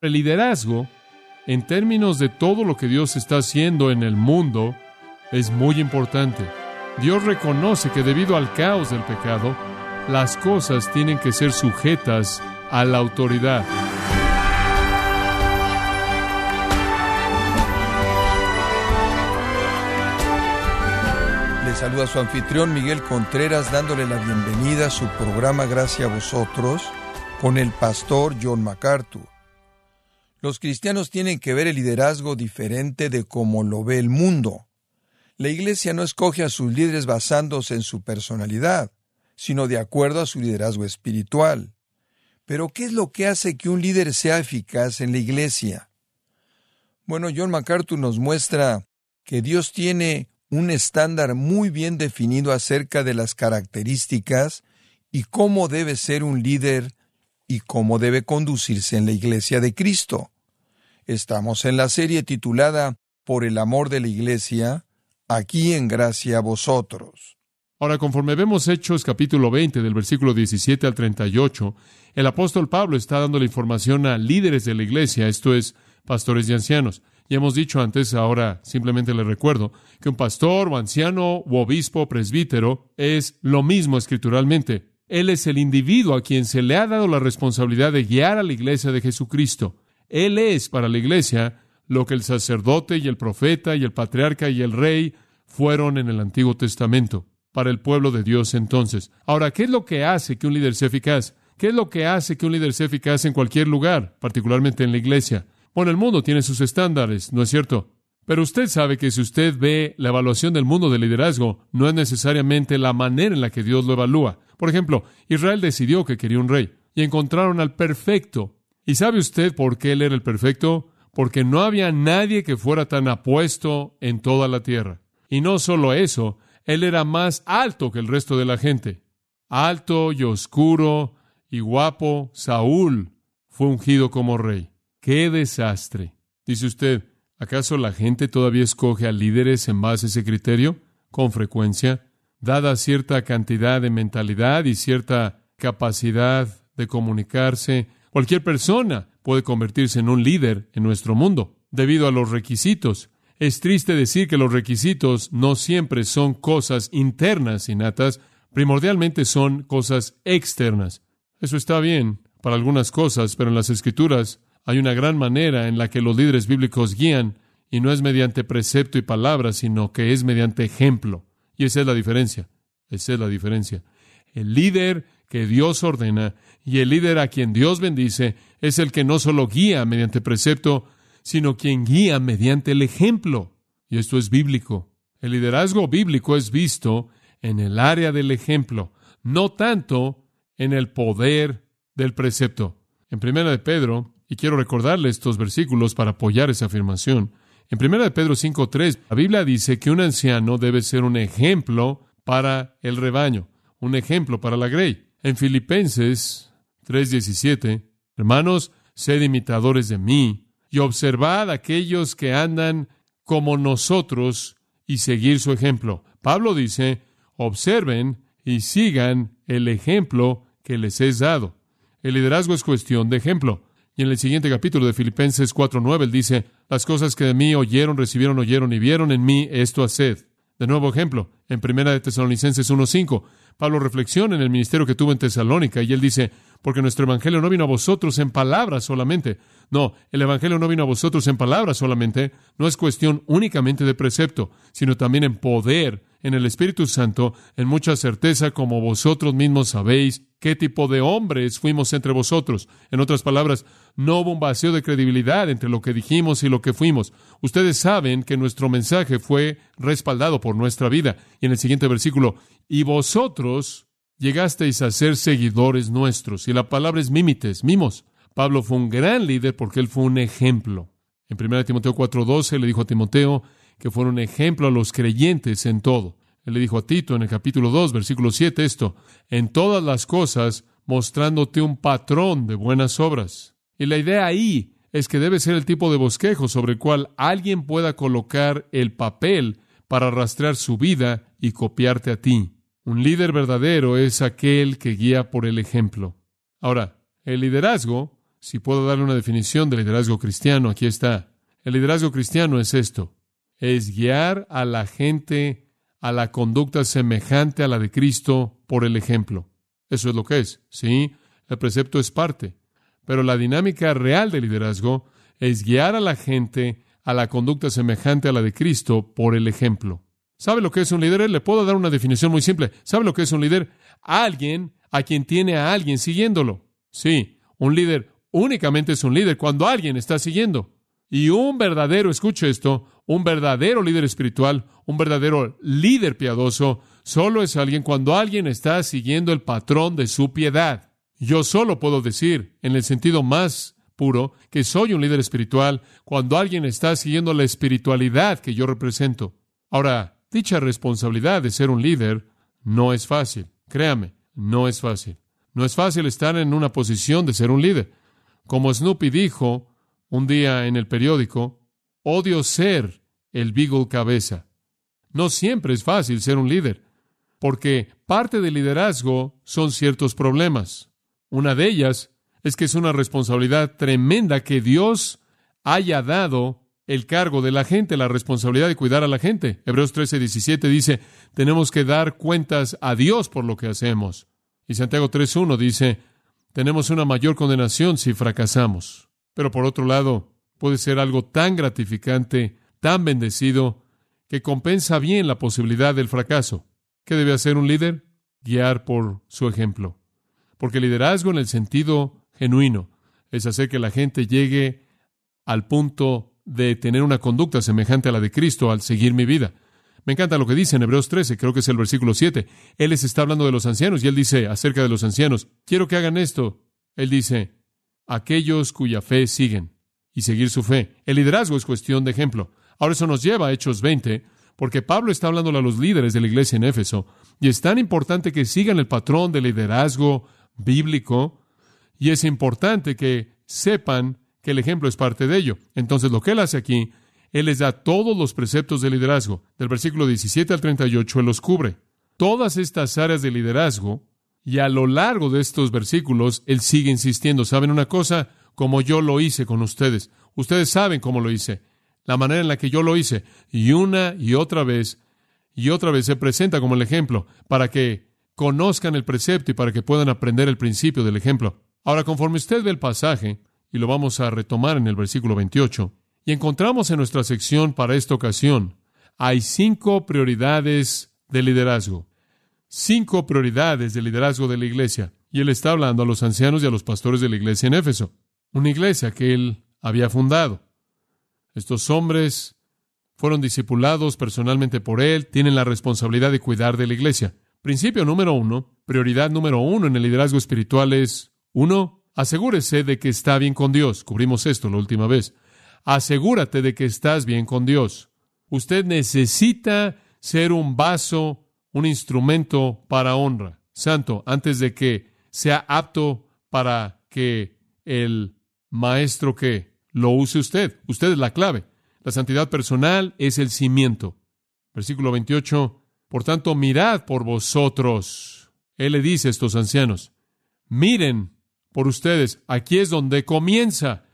El liderazgo, en términos de todo lo que Dios está haciendo en el mundo, es muy importante. Dios reconoce que debido al caos del pecado, las cosas tienen que ser sujetas a la autoridad. Le saluda su anfitrión Miguel Contreras dándole la bienvenida a su programa Gracias a vosotros con el pastor John MacArthur. Los cristianos tienen que ver el liderazgo diferente de cómo lo ve el mundo. La Iglesia no escoge a sus líderes basándose en su personalidad, sino de acuerdo a su liderazgo espiritual. Pero, ¿qué es lo que hace que un líder sea eficaz en la Iglesia? Bueno, John MacArthur nos muestra que Dios tiene un estándar muy bien definido acerca de las características y cómo debe ser un líder y cómo debe conducirse en la Iglesia de Cristo. Estamos en la serie titulada Por el amor de la Iglesia, aquí en gracia a vosotros. Ahora, conforme vemos Hechos capítulo 20 del versículo 17 al 38, el apóstol Pablo está dando la información a líderes de la iglesia, esto es, pastores y ancianos. Y hemos dicho antes, ahora simplemente le recuerdo, que un pastor o anciano u obispo presbítero es lo mismo escrituralmente. Él es el individuo a quien se le ha dado la responsabilidad de guiar a la iglesia de Jesucristo. Él es para la iglesia lo que el sacerdote y el profeta y el patriarca y el rey fueron en el Antiguo Testamento para el pueblo de Dios entonces. Ahora, ¿qué es lo que hace que un líder sea eficaz? ¿Qué es lo que hace que un líder sea eficaz en cualquier lugar, particularmente en la iglesia? Bueno, el mundo tiene sus estándares, ¿no es cierto? Pero usted sabe que si usted ve la evaluación del mundo de liderazgo, no es necesariamente la manera en la que Dios lo evalúa. Por ejemplo, Israel decidió que quería un rey y encontraron al perfecto. ¿Y sabe usted por qué él era el perfecto? porque no había nadie que fuera tan apuesto en toda la tierra. Y no solo eso, él era más alto que el resto de la gente. Alto y oscuro y guapo, Saúl fue ungido como rey. ¡Qué desastre! Dice usted, ¿acaso la gente todavía escoge a líderes en base a ese criterio? Con frecuencia, dada cierta cantidad de mentalidad y cierta capacidad de comunicarse, cualquier persona puede convertirse en un líder en nuestro mundo, debido a los requisitos. Es triste decir que los requisitos no siempre son cosas internas innatas, primordialmente son cosas externas. Eso está bien para algunas cosas, pero en las escrituras hay una gran manera en la que los líderes bíblicos guían, y no es mediante precepto y palabra, sino que es mediante ejemplo. Y esa es la diferencia. Esa es la diferencia. El líder que Dios ordena y el líder a quien Dios bendice es el que no solo guía mediante precepto, sino quien guía mediante el ejemplo. Y esto es bíblico. El liderazgo bíblico es visto en el área del ejemplo, no tanto en el poder del precepto. En Primera de Pedro, y quiero recordarle estos versículos para apoyar esa afirmación. En Primera de Pedro 5:3, la Biblia dice que un anciano debe ser un ejemplo para el rebaño, un ejemplo para la grey. En Filipenses 3:17, hermanos, sed imitadores de mí y observad a aquellos que andan como nosotros y seguir su ejemplo. Pablo dice, observen y sigan el ejemplo que les es dado. El liderazgo es cuestión de ejemplo. Y en el siguiente capítulo de Filipenses 4:9 él dice, las cosas que de mí oyeron, recibieron, oyeron y vieron en mí, esto haced. De nuevo ejemplo, en Primera de Tesalonicenses 1:5, Pablo reflexiona en el ministerio que tuvo en Tesalónica y él dice, porque nuestro evangelio no vino a vosotros en palabras solamente. No, el evangelio no vino a vosotros en palabras solamente. No es cuestión únicamente de precepto, sino también en poder, en el Espíritu Santo, en mucha certeza, como vosotros mismos sabéis qué tipo de hombres fuimos entre vosotros. En otras palabras, no hubo un vacío de credibilidad entre lo que dijimos y lo que fuimos. Ustedes saben que nuestro mensaje fue respaldado por nuestra vida. Y en el siguiente versículo, y vosotros llegasteis a ser seguidores nuestros. Y la palabra es mímites, mimos. Pablo fue un gran líder porque él fue un ejemplo. En 1 Timoteo 4:12 le dijo a Timoteo que fuera un ejemplo a los creyentes en todo. Él le dijo a Tito en el capítulo 2, versículo 7 esto, en todas las cosas mostrándote un patrón de buenas obras. Y la idea ahí es que debe ser el tipo de bosquejo sobre el cual alguien pueda colocar el papel para rastrear su vida y copiarte a ti. Un líder verdadero es aquel que guía por el ejemplo. Ahora, el liderazgo Si puedo darle una definición de liderazgo cristiano, aquí está. El liderazgo cristiano es esto. Es guiar a la gente a la conducta semejante a la de Cristo por el ejemplo. Eso es lo que es. Sí, el precepto es parte. Pero la dinámica real del liderazgo es guiar a la gente a la conducta semejante a la de Cristo por el ejemplo. ¿Sabe lo que es un líder? Le puedo dar una definición muy simple. ¿Sabe lo que es un líder? Alguien a quien tiene a alguien siguiéndolo. Sí, un líder únicamente es un líder cuando alguien está siguiendo. Y un verdadero, escuche esto, un verdadero líder espiritual, un verdadero líder piadoso, solo es alguien cuando alguien está siguiendo el patrón de su piedad. Yo solo puedo decir, en el sentido más puro, que soy un líder espiritual cuando alguien está siguiendo la espiritualidad que yo represento. Ahora, Dicha responsabilidad de ser un líder no es fácil. Créame, no es fácil. No es fácil estar en una posición de ser un líder. Como Snoopy dijo un día en el periódico, odio ser el Beagle cabeza. No siempre es fácil ser un líder, porque parte del liderazgo son ciertos problemas. Una de ellas es que es una responsabilidad tremenda que Dios haya dado el cargo de la gente, la responsabilidad de cuidar a la gente. Hebreos 13, 17 dice, tenemos que dar cuentas a Dios por lo que hacemos. Y Santiago 3.1 dice, tenemos una mayor condenación si fracasamos. Pero por otro lado, puede ser algo tan gratificante, tan bendecido, que compensa bien la posibilidad del fracaso. ¿Qué debe hacer un líder? Guiar por su ejemplo. Porque liderazgo en el sentido genuino es hacer que la gente llegue al punto de tener una conducta semejante a la de Cristo al seguir mi vida. Me encanta lo que dice en Hebreos 13, creo que es el versículo 7. Él les está hablando de los ancianos y él dice acerca de los ancianos, quiero que hagan esto. Él dice, aquellos cuya fe siguen y seguir su fe. El liderazgo es cuestión de ejemplo. Ahora eso nos lleva a Hechos 20, porque Pablo está hablando a los líderes de la iglesia en Éfeso y es tan importante que sigan el patrón de liderazgo bíblico y es importante que sepan que el ejemplo es parte de ello. Entonces, lo que él hace aquí, él les da todos los preceptos de liderazgo. Del versículo 17 al 38, él los cubre. Todas estas áreas de liderazgo, y a lo largo de estos versículos, él sigue insistiendo. ¿Saben una cosa? Como yo lo hice con ustedes. Ustedes saben cómo lo hice. La manera en la que yo lo hice. Y una y otra vez, y otra vez se presenta como el ejemplo, para que conozcan el precepto y para que puedan aprender el principio del ejemplo. Ahora, conforme usted ve el pasaje, y lo vamos a retomar en el versículo 28. Y encontramos en nuestra sección para esta ocasión, hay cinco prioridades de liderazgo. Cinco prioridades de liderazgo de la iglesia. Y él está hablando a los ancianos y a los pastores de la iglesia en Éfeso, una iglesia que él había fundado. Estos hombres fueron discipulados personalmente por él, tienen la responsabilidad de cuidar de la iglesia. Principio número uno, prioridad número uno en el liderazgo espiritual es, uno, Asegúrese de que está bien con Dios. Cubrimos esto la última vez. Asegúrate de que estás bien con Dios. Usted necesita ser un vaso, un instrumento para honra. Santo, antes de que sea apto para que el maestro que lo use usted. Usted es la clave. La santidad personal es el cimiento. Versículo 28. Por tanto, mirad por vosotros. Él le dice a estos ancianos, miren por ustedes. Aquí es donde comienza.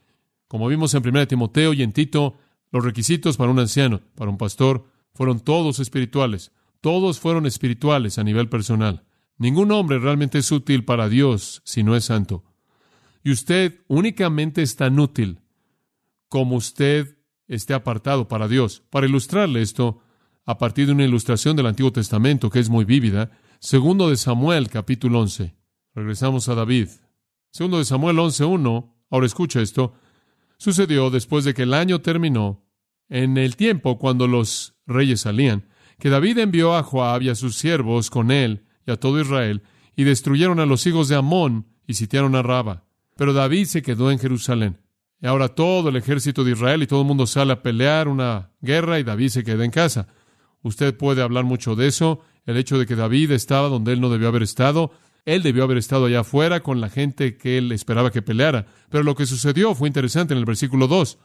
Como vimos en 1 Timoteo y en Tito, los requisitos para un anciano, para un pastor, fueron todos espirituales. Todos fueron espirituales a nivel personal. Ningún hombre realmente es útil para Dios si no es santo. Y usted únicamente es tan útil como usted esté apartado para Dios. Para ilustrarle esto, a partir de una ilustración del Antiguo Testamento que es muy vívida, segundo de Samuel capítulo 11. Regresamos a David. Segundo de Samuel 11.1, ahora escucha esto, sucedió después de que el año terminó, en el tiempo cuando los reyes salían, que David envió a Joab y a sus siervos con él y a todo Israel, y destruyeron a los hijos de Amón y sitiaron a Raba. Pero David se quedó en Jerusalén. Y ahora todo el ejército de Israel y todo el mundo sale a pelear una guerra y David se queda en casa. Usted puede hablar mucho de eso, el hecho de que David estaba donde él no debió haber estado, él debió haber estado allá afuera con la gente que él esperaba que peleara. Pero lo que sucedió fue interesante en el versículo 2.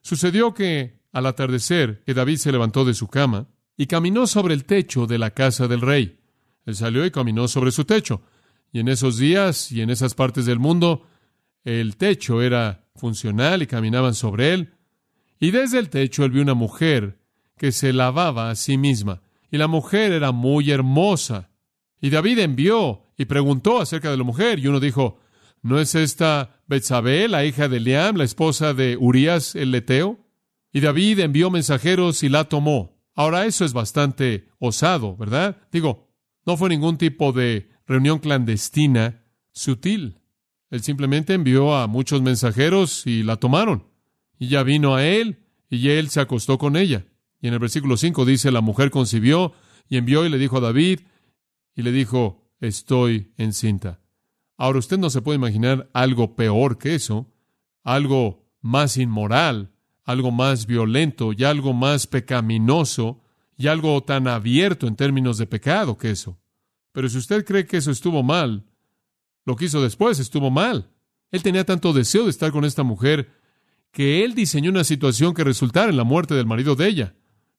Sucedió que al atardecer, que David se levantó de su cama y caminó sobre el techo de la casa del rey. Él salió y caminó sobre su techo. Y en esos días y en esas partes del mundo, el techo era funcional y caminaban sobre él. Y desde el techo él vio una mujer que se lavaba a sí misma. Y la mujer era muy hermosa. Y David envió y preguntó acerca de la mujer. Y uno dijo, ¿no es esta Betsabé, la hija de Liam, la esposa de Urías el Leteo? Y David envió mensajeros y la tomó. Ahora eso es bastante osado, ¿verdad? Digo, no fue ningún tipo de reunión clandestina sutil. Él simplemente envió a muchos mensajeros y la tomaron. Y ya vino a él y él se acostó con ella. Y en el versículo 5 dice, la mujer concibió y envió y le dijo a David y le dijo, estoy encinta. Ahora usted no se puede imaginar algo peor que eso, algo más inmoral, algo más violento y algo más pecaminoso y algo tan abierto en términos de pecado que eso. Pero si usted cree que eso estuvo mal, lo que hizo después estuvo mal. Él tenía tanto deseo de estar con esta mujer que él diseñó una situación que resultara en la muerte del marido de ella.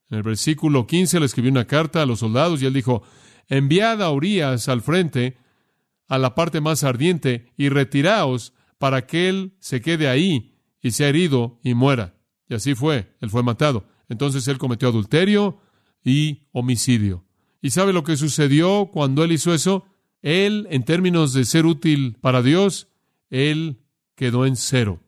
En el versículo 15 le escribió una carta a los soldados y él dijo, enviad a Urias al frente, a la parte más ardiente, y retiraos para que él se quede ahí y sea herido y muera. Y así fue, él fue matado. Entonces él cometió adulterio y homicidio. ¿Y sabe lo que sucedió cuando él hizo eso? Él, en términos de ser útil para Dios, él quedó en cero.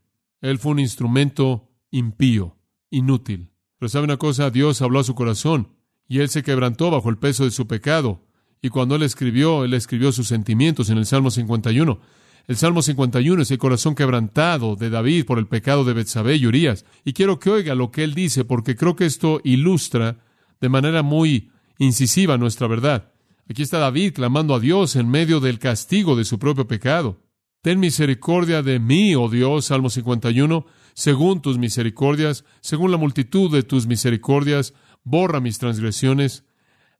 Él fue un instrumento impío, inútil. Pero sabe una cosa, Dios habló a su corazón y él se quebrantó bajo el peso de su pecado. Y cuando él escribió, él escribió sus sentimientos en el Salmo 51. El Salmo 51 es el corazón quebrantado de David por el pecado de Betsabé y Urias. Y quiero que oiga lo que él dice, porque creo que esto ilustra de manera muy incisiva nuestra verdad. Aquí está David clamando a Dios en medio del castigo de su propio pecado. Ten misericordia de mí, oh Dios, Salmo 51, según tus misericordias, según la multitud de tus misericordias, borra mis transgresiones,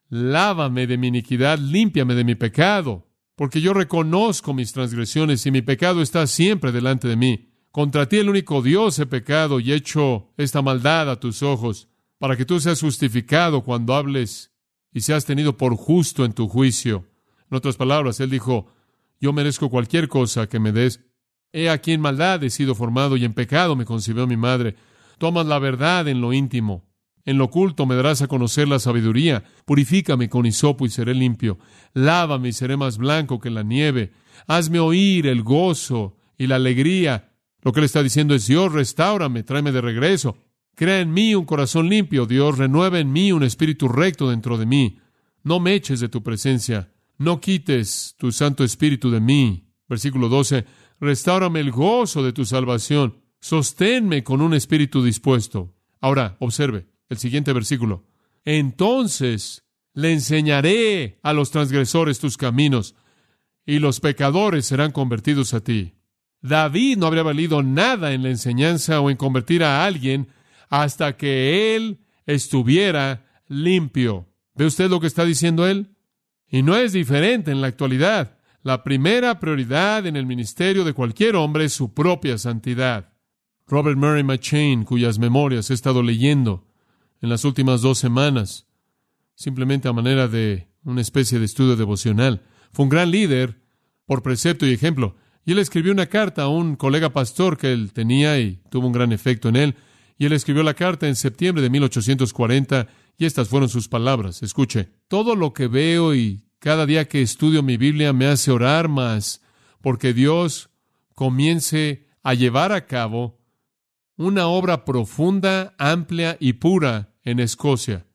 lávame de mi iniquidad, límpiame de mi pecado, porque yo reconozco mis transgresiones y mi pecado está siempre delante de mí. Contra ti el único Dios he pecado y hecho esta maldad a tus ojos, para que tú seas justificado cuando hables y seas tenido por justo en tu juicio. En otras palabras, él dijo, yo merezco cualquier cosa que me des. He aquí en maldad he sido formado y en pecado me concibió mi madre. Tomas la verdad en lo íntimo. En lo oculto me darás a conocer la sabiduría. Purifícame con hisopo y seré limpio. Lávame y seré más blanco que la nieve. Hazme oír el gozo y la alegría. Lo que él está diciendo es, Dios, restaurame, tráeme de regreso. Crea en mí un corazón limpio, Dios, renueva en mí un espíritu recto dentro de mí. No me eches de tu presencia, no quites tu Santo Espíritu de mí. Versículo 12, restaurame el gozo de tu salvación, sosténme con un espíritu dispuesto. Ahora, observe el siguiente versículo. Entonces le enseñaré a los transgresores tus caminos, y los pecadores serán convertidos a ti. David no habría valido nada en la enseñanza o en convertir a alguien hasta que él estuviera limpio. ¿Ve usted lo que está diciendo él? Y no es diferente en la actualidad. La primera prioridad en el ministerio de cualquier hombre es su propia santidad. Robert Murray McChain, cuyas memorias he estado leyendo en las últimas dos semanas, simplemente a manera de una especie de estudio devocional, fue un gran líder por precepto y ejemplo. Y él escribió una carta a un colega pastor que él tenía y tuvo un gran efecto en él. Y él escribió la carta en septiembre de 1840 y estas fueron sus palabras. Escuche, todo lo que veo y cada día que estudio mi Biblia me hace orar más porque Dios comience a llevar a cabo una obra profunda, amplia y pura en Escocia.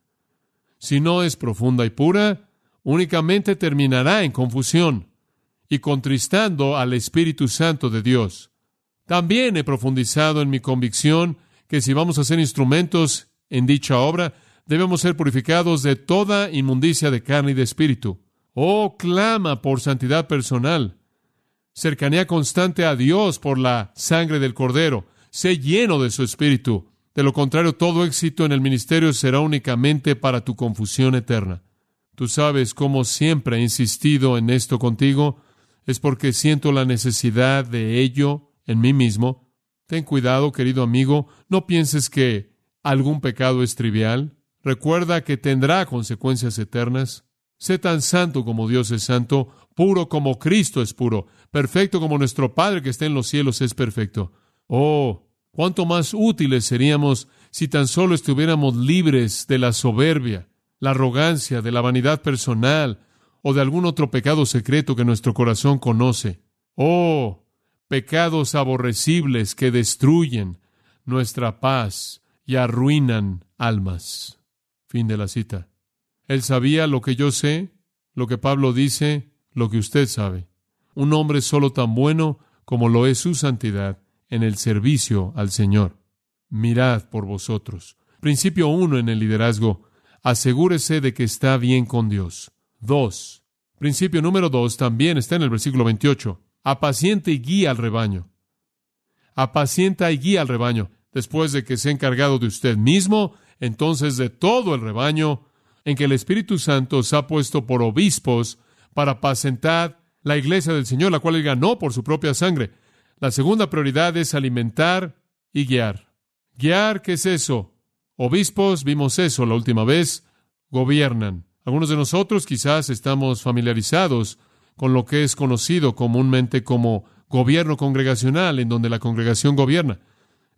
Si no es profunda y pura, únicamente terminará en confusión y contristando al Espíritu Santo de Dios. También he profundizado en mi convicción que si vamos a ser instrumentos en dicha obra, debemos ser purificados de toda inmundicia de carne y de espíritu. Oh, clama por santidad personal, cercanía constante a Dios por la sangre del Cordero. Sé lleno de su espíritu. De lo contrario, todo éxito en el ministerio será únicamente para tu confusión eterna. Tú sabes cómo siempre he insistido en esto contigo. Es porque siento la necesidad de ello en mí mismo Ten cuidado, querido amigo, no pienses que algún pecado es trivial. Recuerda que tendrá consecuencias eternas. Sé tan santo como Dios es santo, puro como Cristo es puro, perfecto como nuestro Padre que está en los cielos es perfecto. Oh, cuánto más útiles seríamos si tan solo estuviéramos libres de la soberbia, la arrogancia, de la vanidad personal o de algún otro pecado secreto que nuestro corazón conoce. Oh, pecados aborrecibles que destruyen nuestra paz y arruinan almas. Fin de la cita. Él sabía lo que yo sé, lo que Pablo dice, lo que usted sabe. Un hombre solo tan bueno como lo es su santidad en el servicio al Señor. Mirad por vosotros. Principio uno en el liderazgo. Asegúrese de que está bien con Dios. Dos. Principio número dos también está en el versículo 28. Apaciente y guía al rebaño. Apacienta y guía al rebaño. Después de que se ha encargado de usted mismo, entonces de todo el rebaño, en que el Espíritu Santo os ha puesto por obispos para apacentar la iglesia del Señor, la cual él ganó por su propia sangre. La segunda prioridad es alimentar y guiar. Guiar, ¿qué es eso? Obispos, vimos eso la última vez, gobiernan. Algunos de nosotros quizás estamos familiarizados con lo que es conocido comúnmente como gobierno congregacional, en donde la congregación gobierna.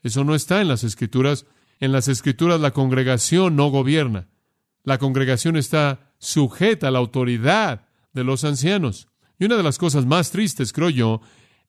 Eso no está en las escrituras. En las escrituras la congregación no gobierna. La congregación está sujeta a la autoridad de los ancianos. Y una de las cosas más tristes, creo yo,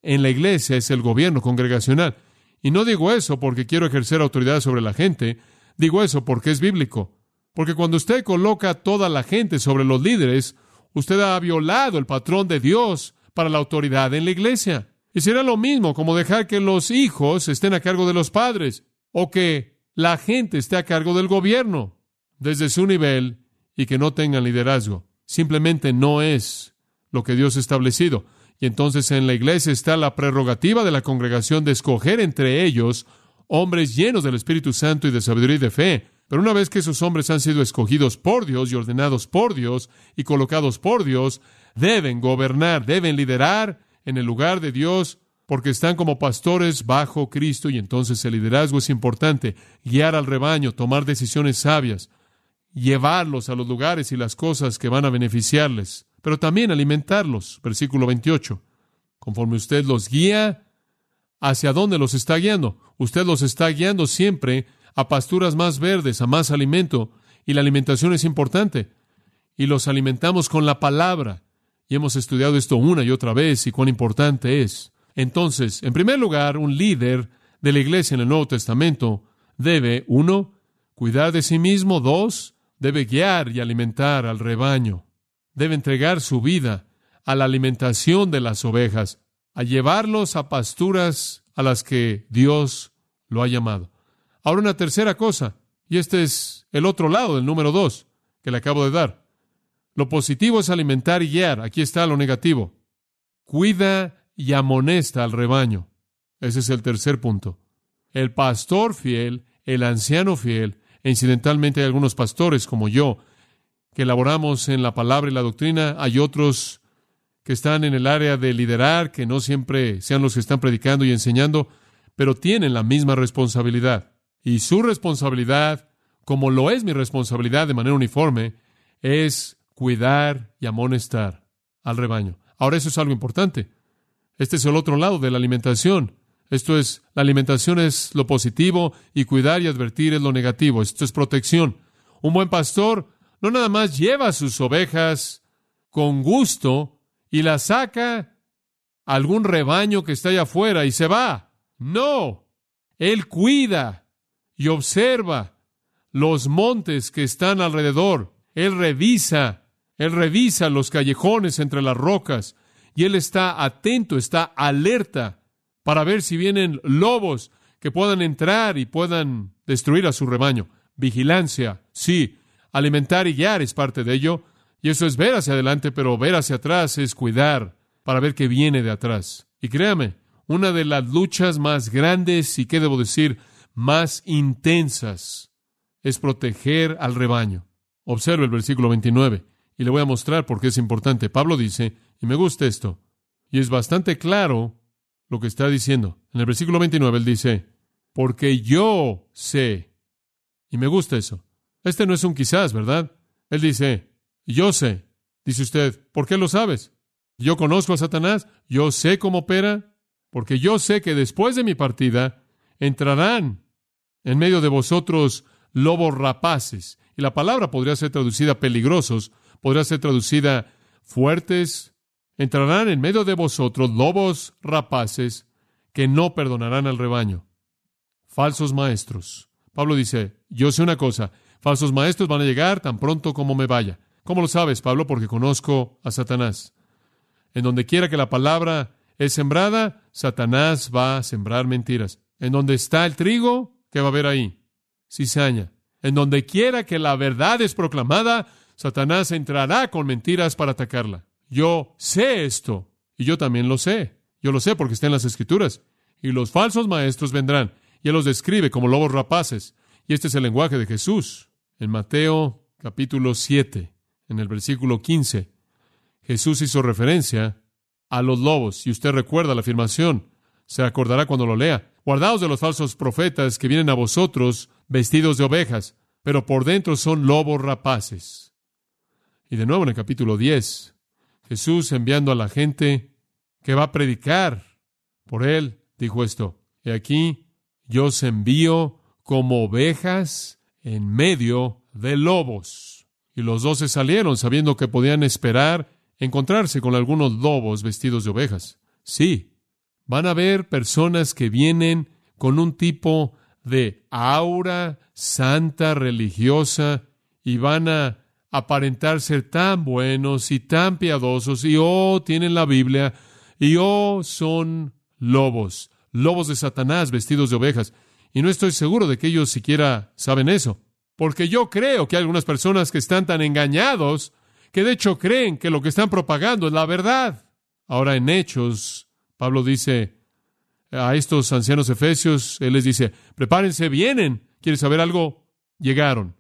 en la iglesia es el gobierno congregacional. Y no digo eso porque quiero ejercer autoridad sobre la gente, digo eso porque es bíblico. Porque cuando usted coloca a toda la gente sobre los líderes, usted ha violado el patrón de Dios para la autoridad en la iglesia. Y será lo mismo como dejar que los hijos estén a cargo de los padres o que la gente esté a cargo del gobierno desde su nivel y que no tengan liderazgo. Simplemente no es lo que Dios ha establecido. Y entonces en la iglesia está la prerrogativa de la congregación de escoger entre ellos hombres llenos del Espíritu Santo y de sabiduría y de fe. Pero una vez que esos hombres han sido escogidos por Dios y ordenados por Dios y colocados por Dios, deben gobernar, deben liderar en el lugar de Dios porque están como pastores bajo Cristo y entonces el liderazgo es importante, guiar al rebaño, tomar decisiones sabias, llevarlos a los lugares y las cosas que van a beneficiarles, pero también alimentarlos. Versículo 28. Conforme usted los guía, ¿hacia dónde los está guiando? Usted los está guiando siempre a pasturas más verdes, a más alimento, y la alimentación es importante. Y los alimentamos con la palabra. Y hemos estudiado esto una y otra vez y cuán importante es. Entonces, en primer lugar, un líder de la iglesia en el Nuevo Testamento debe, uno, cuidar de sí mismo, dos, debe guiar y alimentar al rebaño, debe entregar su vida a la alimentación de las ovejas, a llevarlos a pasturas a las que Dios lo ha llamado. Ahora una tercera cosa, y este es el otro lado del número dos que le acabo de dar. Lo positivo es alimentar y guiar. Aquí está lo negativo. Cuida y amonesta al rebaño. Ese es el tercer punto. El pastor fiel, el anciano fiel, e incidentalmente hay algunos pastores como yo, que elaboramos en la palabra y la doctrina, hay otros que están en el área de liderar, que no siempre sean los que están predicando y enseñando, pero tienen la misma responsabilidad. Y su responsabilidad, como lo es mi responsabilidad de manera uniforme, es cuidar y amonestar al rebaño. Ahora eso es algo importante. Este es el otro lado de la alimentación. Esto es, la alimentación es lo positivo y cuidar y advertir es lo negativo. Esto es protección. Un buen pastor no nada más lleva sus ovejas con gusto y las saca a algún rebaño que está allá afuera y se va. No, él cuida y observa los montes que están alrededor. Él revisa, él revisa los callejones entre las rocas y él está atento, está alerta para ver si vienen lobos que puedan entrar y puedan destruir a su rebaño. Vigilancia, sí. Alimentar y guiar es parte de ello. Y eso es ver hacia adelante, pero ver hacia atrás es cuidar para ver qué viene de atrás. Y créame, una de las luchas más grandes y, qué debo decir, más intensas es proteger al rebaño. Observe el versículo 29 y le voy a mostrar por qué es importante. Pablo dice, y me gusta esto, y es bastante claro lo que está diciendo. En el versículo 29 él dice, porque yo sé. Y me gusta eso. Este no es un quizás, ¿verdad? Él dice, yo sé. Dice usted, ¿por qué lo sabes? Yo conozco a Satanás, yo sé cómo opera, porque yo sé que después de mi partida entrarán en medio de vosotros lobos rapaces. Y la palabra podría ser traducida peligrosos, podría ser traducida fuertes. Entrarán en medio de vosotros lobos rapaces que no perdonarán al rebaño. Falsos maestros. Pablo dice, yo sé una cosa, falsos maestros van a llegar tan pronto como me vaya. ¿Cómo lo sabes, Pablo? Porque conozco a Satanás. En donde quiera que la palabra es sembrada, Satanás va a sembrar mentiras. En donde está el trigo, ¿qué va a haber ahí? Cizaña. En donde quiera que la verdad es proclamada, Satanás entrará con mentiras para atacarla. Yo sé esto, y yo también lo sé. Yo lo sé porque está en las Escrituras. Y los falsos maestros vendrán, y él los describe como lobos rapaces. Y este es el lenguaje de Jesús. En Mateo capítulo 7, en el versículo 15, Jesús hizo referencia a los lobos, y usted recuerda la afirmación, se acordará cuando lo lea. Guardaos de los falsos profetas que vienen a vosotros vestidos de ovejas, pero por dentro son lobos rapaces. Y de nuevo en el capítulo 10, Jesús enviando a la gente que va a predicar por él, dijo esto, y aquí yo os envío como ovejas en medio de lobos. Y los doce salieron sabiendo que podían esperar encontrarse con algunos lobos vestidos de ovejas. Sí, van a ver personas que vienen con un tipo de aura santa religiosa y van a aparentar ser tan buenos y tan piadosos y oh, tienen la Biblia y oh, son lobos, lobos de Satanás vestidos de ovejas. Y no estoy seguro de que ellos siquiera saben eso, porque yo creo que hay algunas personas que están tan engañados que de hecho creen que lo que están propagando es la verdad. Ahora en Hechos, Pablo dice a estos ancianos efesios, él les dice, prepárense, vienen. ¿Quieres saber algo? Llegaron.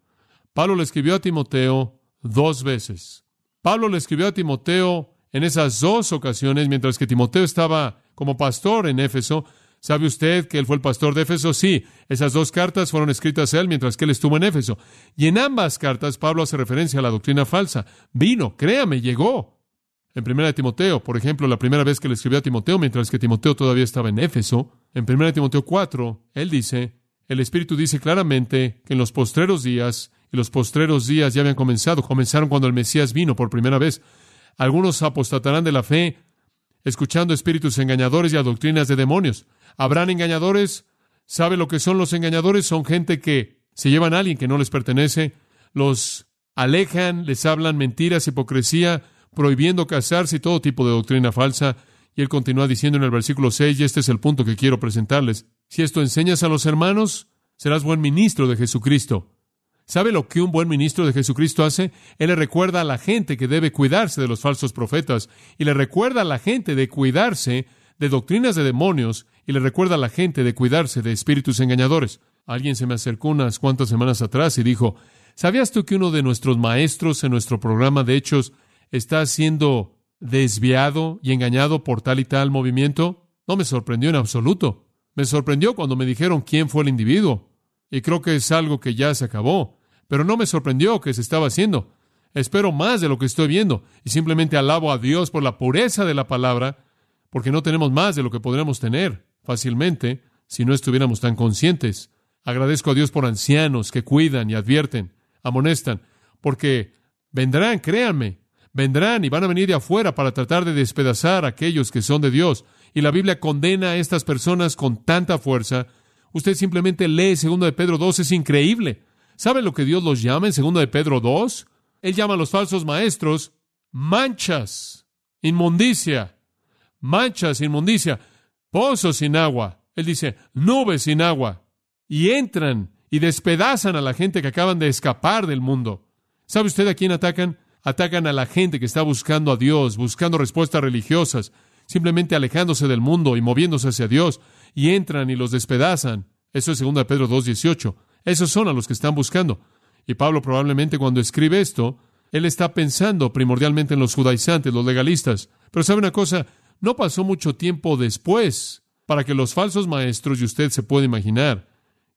Pablo le escribió a Timoteo dos veces. Pablo le escribió a Timoteo en esas dos ocasiones, mientras que Timoteo estaba como pastor en Éfeso. ¿Sabe usted que él fue el pastor de Éfeso? Sí, esas dos cartas fueron escritas a él mientras que él estuvo en Éfeso. Y en ambas cartas Pablo hace referencia a la doctrina falsa. Vino, créame, llegó. En primera de Timoteo, por ejemplo, la primera vez que le escribió a Timoteo, mientras que Timoteo todavía estaba en Éfeso, en primera de Timoteo 4, él dice, el Espíritu dice claramente que en los postreros días, y los postreros días ya habían comenzado, comenzaron cuando el Mesías vino por primera vez, algunos apostatarán de la fe, escuchando espíritus engañadores y a doctrinas de demonios. Habrán engañadores. ¿Sabe lo que son los engañadores? Son gente que se llevan a alguien que no les pertenece, los alejan, les hablan mentiras, hipocresía, prohibiendo casarse y todo tipo de doctrina falsa. Y él continúa diciendo en el versículo 6, y este es el punto que quiero presentarles. Si esto enseñas a los hermanos, serás buen ministro de Jesucristo. ¿Sabe lo que un buen ministro de Jesucristo hace? Él le recuerda a la gente que debe cuidarse de los falsos profetas y le recuerda a la gente de cuidarse de doctrinas de demonios y le recuerda a la gente de cuidarse de espíritus engañadores. Alguien se me acercó unas cuantas semanas atrás y dijo, ¿sabías tú que uno de nuestros maestros en nuestro programa de hechos está siendo desviado y engañado por tal y tal movimiento? No me sorprendió en absoluto. Me sorprendió cuando me dijeron quién fue el individuo. Y creo que es algo que ya se acabó. Pero no me sorprendió que se estaba haciendo. Espero más de lo que estoy viendo. Y simplemente alabo a Dios por la pureza de la palabra, porque no tenemos más de lo que podríamos tener fácilmente si no estuviéramos tan conscientes. Agradezco a Dios por ancianos que cuidan y advierten, amonestan, porque vendrán, créanme, vendrán y van a venir de afuera para tratar de despedazar a aquellos que son de Dios. Y la Biblia condena a estas personas con tanta fuerza. Usted simplemente lee 2 de Pedro 2, es increíble. ¿Sabe lo que Dios los llama en 2 de Pedro 2? Él llama a los falsos maestros manchas, inmundicia, manchas, inmundicia, pozos sin agua. Él dice nubes sin agua. Y entran y despedazan a la gente que acaban de escapar del mundo. ¿Sabe usted a quién atacan? Atacan a la gente que está buscando a Dios, buscando respuestas religiosas, simplemente alejándose del mundo y moviéndose hacia Dios, y entran y los despedazan. Eso es 2 Pedro 2.18. Esos son a los que están buscando. Y Pablo probablemente cuando escribe esto, él está pensando primordialmente en los judaizantes, los legalistas. Pero sabe una cosa, no pasó mucho tiempo después para que los falsos maestros, y usted se puede imaginar,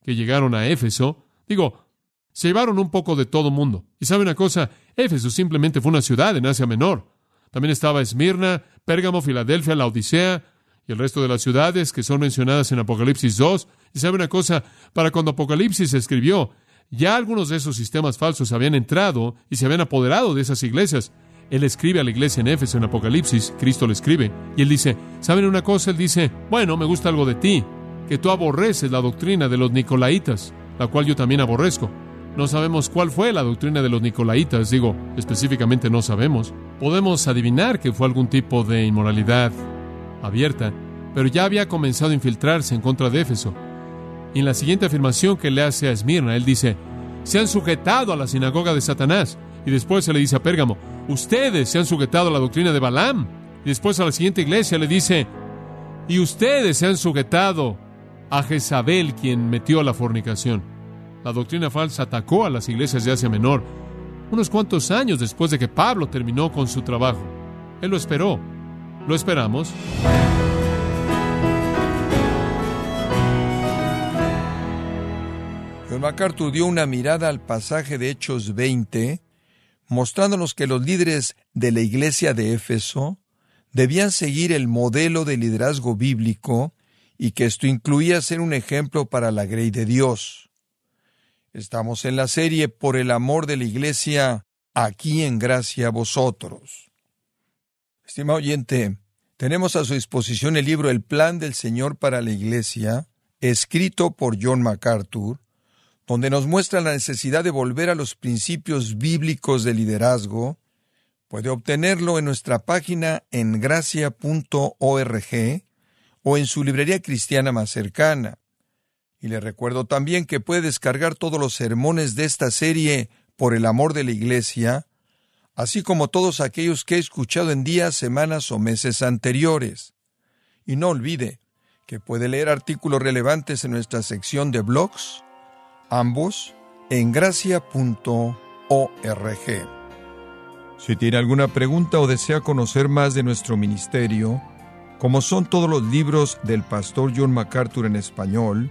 que llegaron a Éfeso, digo, se llevaron un poco de todo mundo. Y sabe una cosa, Éfeso simplemente fue una ciudad en Asia Menor. También estaba Esmirna, Pérgamo, Filadelfia, la Odisea y el resto de las ciudades que son mencionadas en Apocalipsis 2. Y sabe una cosa, para cuando Apocalipsis se escribió, ya algunos de esos sistemas falsos habían entrado y se habían apoderado de esas iglesias. Él escribe a la iglesia en Éfeso en Apocalipsis, Cristo le escribe, y él dice, ¿saben una cosa? Él dice, bueno, me gusta algo de ti, que tú aborreces la doctrina de los nicolaitas, la cual yo también aborrezco. No sabemos cuál fue la doctrina de los nicolaitas, digo, específicamente no sabemos. Podemos adivinar que fue algún tipo de inmoralidad abierta, pero ya había comenzado a infiltrarse en contra de Éfeso. Y en la siguiente afirmación que le hace a Esmirna, él dice, se han sujetado a la sinagoga de Satanás. Y después se le dice a Pérgamo, ustedes se han sujetado a la doctrina de Balaam. Y después a la siguiente iglesia le dice, y ustedes se han sujetado a Jezabel, quien metió la fornicación la doctrina falsa atacó a las iglesias de Asia Menor unos cuantos años después de que Pablo terminó con su trabajo. Él lo esperó. Lo esperamos. John MacArthur dio una mirada al pasaje de Hechos 20, mostrándonos que los líderes de la iglesia de Éfeso debían seguir el modelo de liderazgo bíblico y que esto incluía ser un ejemplo para la grey de Dios. Estamos en la serie Por el amor de la Iglesia, aquí en gracia a vosotros. Estimado oyente, tenemos a su disposición el libro El Plan del Señor para la Iglesia, escrito por John MacArthur, donde nos muestra la necesidad de volver a los principios bíblicos de liderazgo. Puede obtenerlo en nuestra página en gracia.org o en su librería cristiana más cercana. Y le recuerdo también que puede descargar todos los sermones de esta serie por el amor de la Iglesia, así como todos aquellos que he escuchado en días, semanas o meses anteriores. Y no olvide que puede leer artículos relevantes en nuestra sección de blogs, ambos en gracia.org. Si tiene alguna pregunta o desea conocer más de nuestro ministerio, como son todos los libros del pastor John MacArthur en español,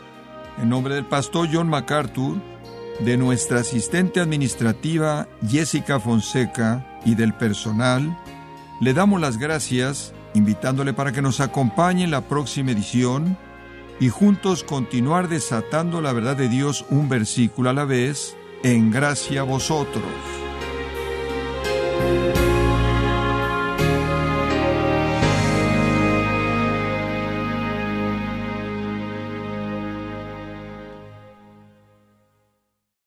en nombre del pastor John MacArthur, de nuestra asistente administrativa Jessica Fonseca y del personal, le damos las gracias invitándole para que nos acompañe en la próxima edición y juntos continuar desatando la verdad de Dios un versículo a la vez en gracia a vosotros.